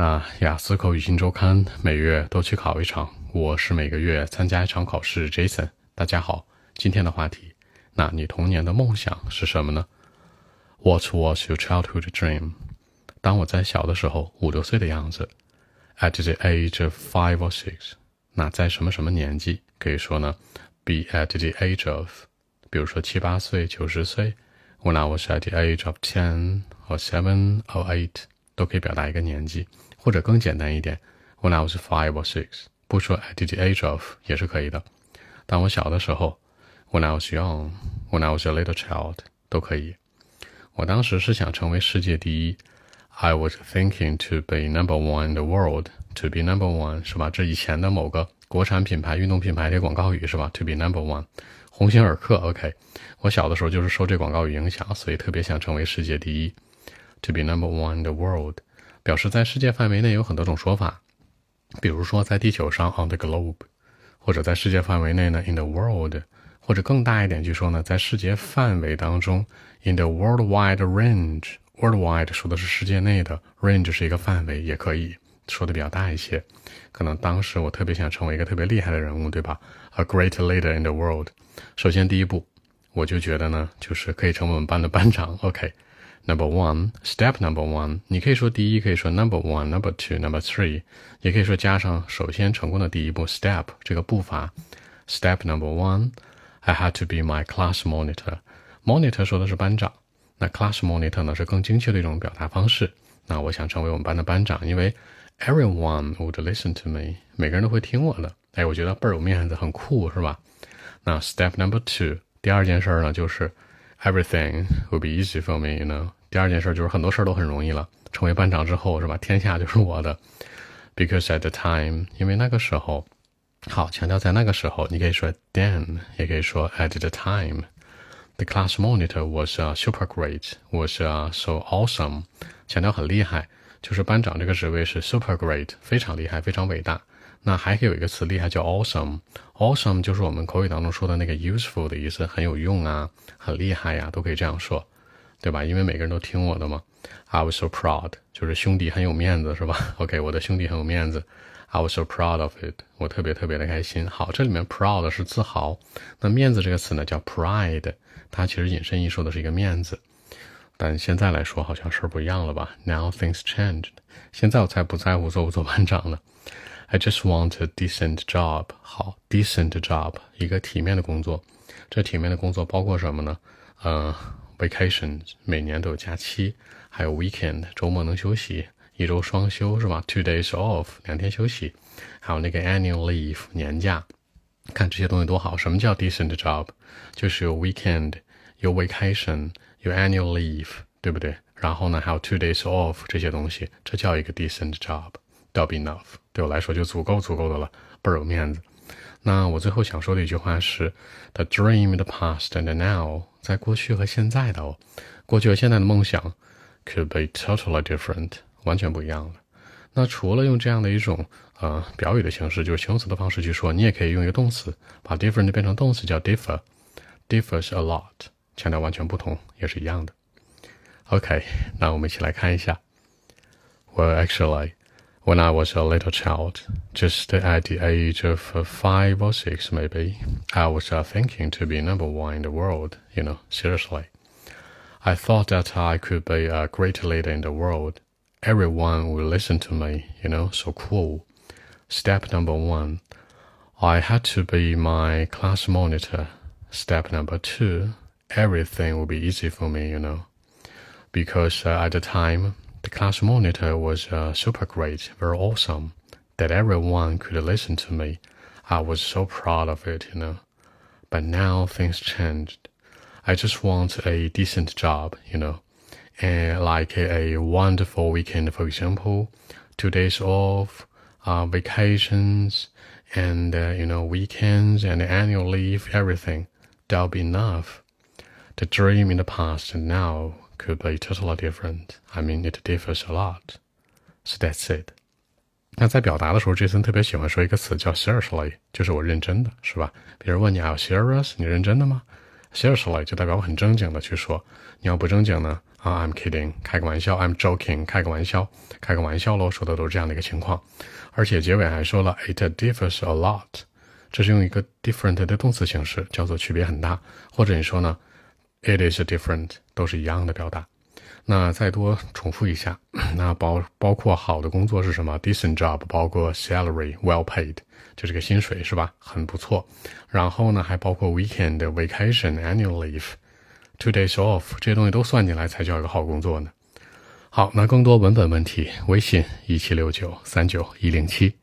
那雅思口语新周刊每月都去考一场，我是每个月参加一场考试。Jason，大家好，今天的话题，那你童年的梦想是什么呢？What was your childhood dream？当我在小的时候，五六岁的样子，at the age of five or six，那在什么什么年纪可以说呢？be at the age of，比如说七八岁、九十岁，when I was at the age of ten or seven or eight，都可以表达一个年纪。或者更简单一点，When I was five or six，不说 at the age of 也是可以的。当我小的时候，When I was young，When I was a little child 都可以。我当时是想成为世界第一，I was thinking to be number one in the world，to be number one 是吧？这以前的某个国产品牌、运动品牌的广告语是吧？To be number one，鸿星尔克。OK，我小的时候就是受这广告语影响，所以特别想成为世界第一，to be number one in the world。 表示在世界范围内有很多种说法，比如说在地球上 on the globe，或者在世界范围内呢 in the world，或者更大一点去说呢，在世界范围当中 in the worldwide range。worldwide 说的是世界内的，range 是一个范围，也可以说的比较大一些。可能当时我特别想成为一个特别厉害的人物，对吧？A great leader in the world。首先第一步，我就觉得呢，就是可以成为我们班的班长。OK。Number one, step number one，你可以说第一，可以说 number one, number two, number three，也可以说加上首先成功的第一步 step 这个步伐。Step number one, I had to be my class monitor. Monitor 说的是班长，那 class monitor 呢是更精确的一种表达方式。那我想成为我们班的班长，因为 everyone would listen to me，每个人都会听我的。哎，我觉得倍儿有面子，很酷，是吧？那 step number two，第二件事儿呢就是。Everything will be easy for me, you know。第二件事就是很多事儿都很容易了。成为班长之后，是吧？天下就是我的。Because at the time，因为那个时候，好强调在那个时候，你可以说 then，也可以说 at the time。The class monitor was super great, was so awesome。强调很厉害，就是班长这个职位是 super great，非常厉害，非常伟大。那还有一个词厉害叫 awesome，awesome 就是我们口语当中说的那个 useful 的意思，很有用啊，很厉害呀，都可以这样说，对吧？因为每个人都听我的嘛。I was so proud，就是兄弟很有面子，是吧？OK，我的兄弟很有面子。I was so proud of it，我特别特别的开心。好，这里面 proud 是自豪，那面子这个词呢叫 pride，它其实引申义说的是一个面子，但现在来说好像事儿不一样了吧？Now things changed，现在我才不在乎做不做班长呢。I just want a decent job。好，decent job，一个体面的工作。这体面的工作包括什么呢？呃，vacation，每年都有假期，还有 weekend，周末能休息，一周双休是吧？Two days off，两天休息，还有那个 annual leave，年假。看这些东西多好。什么叫 decent job？就是有 weekend，有 vacation，有 annual leave，对不对？然后呢，还有 two days off 这些东西，这叫一个 decent job。That'll be enough，对我来说就足够足够的了，倍儿有面子。那我最后想说的一句话是：The dream in the past and now，在过去和现在的哦，过去和现在的梦想 could be totally different，完全不一样了。那除了用这样的一种呃表语的形式，就是形容词的方式去说，你也可以用一个动词，把 different 变成动词叫 differ，differs a lot，强调完全不同，也是一样的。OK，那我们一起来看一下。Well, actually. When I was a little child, just at the age of five or six, maybe, I was uh, thinking to be number one in the world, you know, seriously. I thought that I could be a great leader in the world. Everyone would listen to me, you know, so cool. Step number one, I had to be my class monitor. Step number two, everything would be easy for me, you know. Because uh, at the time, the class monitor was uh, super great, very awesome, that everyone could listen to me. I was so proud of it, you know. But now things changed. I just want a decent job, you know, and like a, a wonderful weekend, for example, two days off, uh, vacations, and uh, you know weekends and annual leave, everything. That'll be enough. The dream in the past and now could be totally different. I mean, it differs a lot. So that's it. 那在表达的时候，Jason 特别喜欢说一个词叫 seriously，就是我认真的，是吧？别人问你 Are you serious？你认真的吗？Seriously 就代表我很正经的去说。你要不正经呢啊，I'm kidding，开个玩笑；I'm joking，开个玩笑，开个玩笑喽。说的都是这样的一个情况，而且结尾还说了 it differs a lot，这是用一个 different 的动词形式，叫做区别很大，或者你说呢，it is different，都是一样的表达。那再多重复一下，那包包括好的工作是什么？decent job，包括 salary well paid，就是个薪水是吧？很不错。然后呢，还包括 weekend vacation annual leave，two days off，这些东西都算进来才叫一个好工作呢。好，那更多文本问题，微信一七六九三九一零七。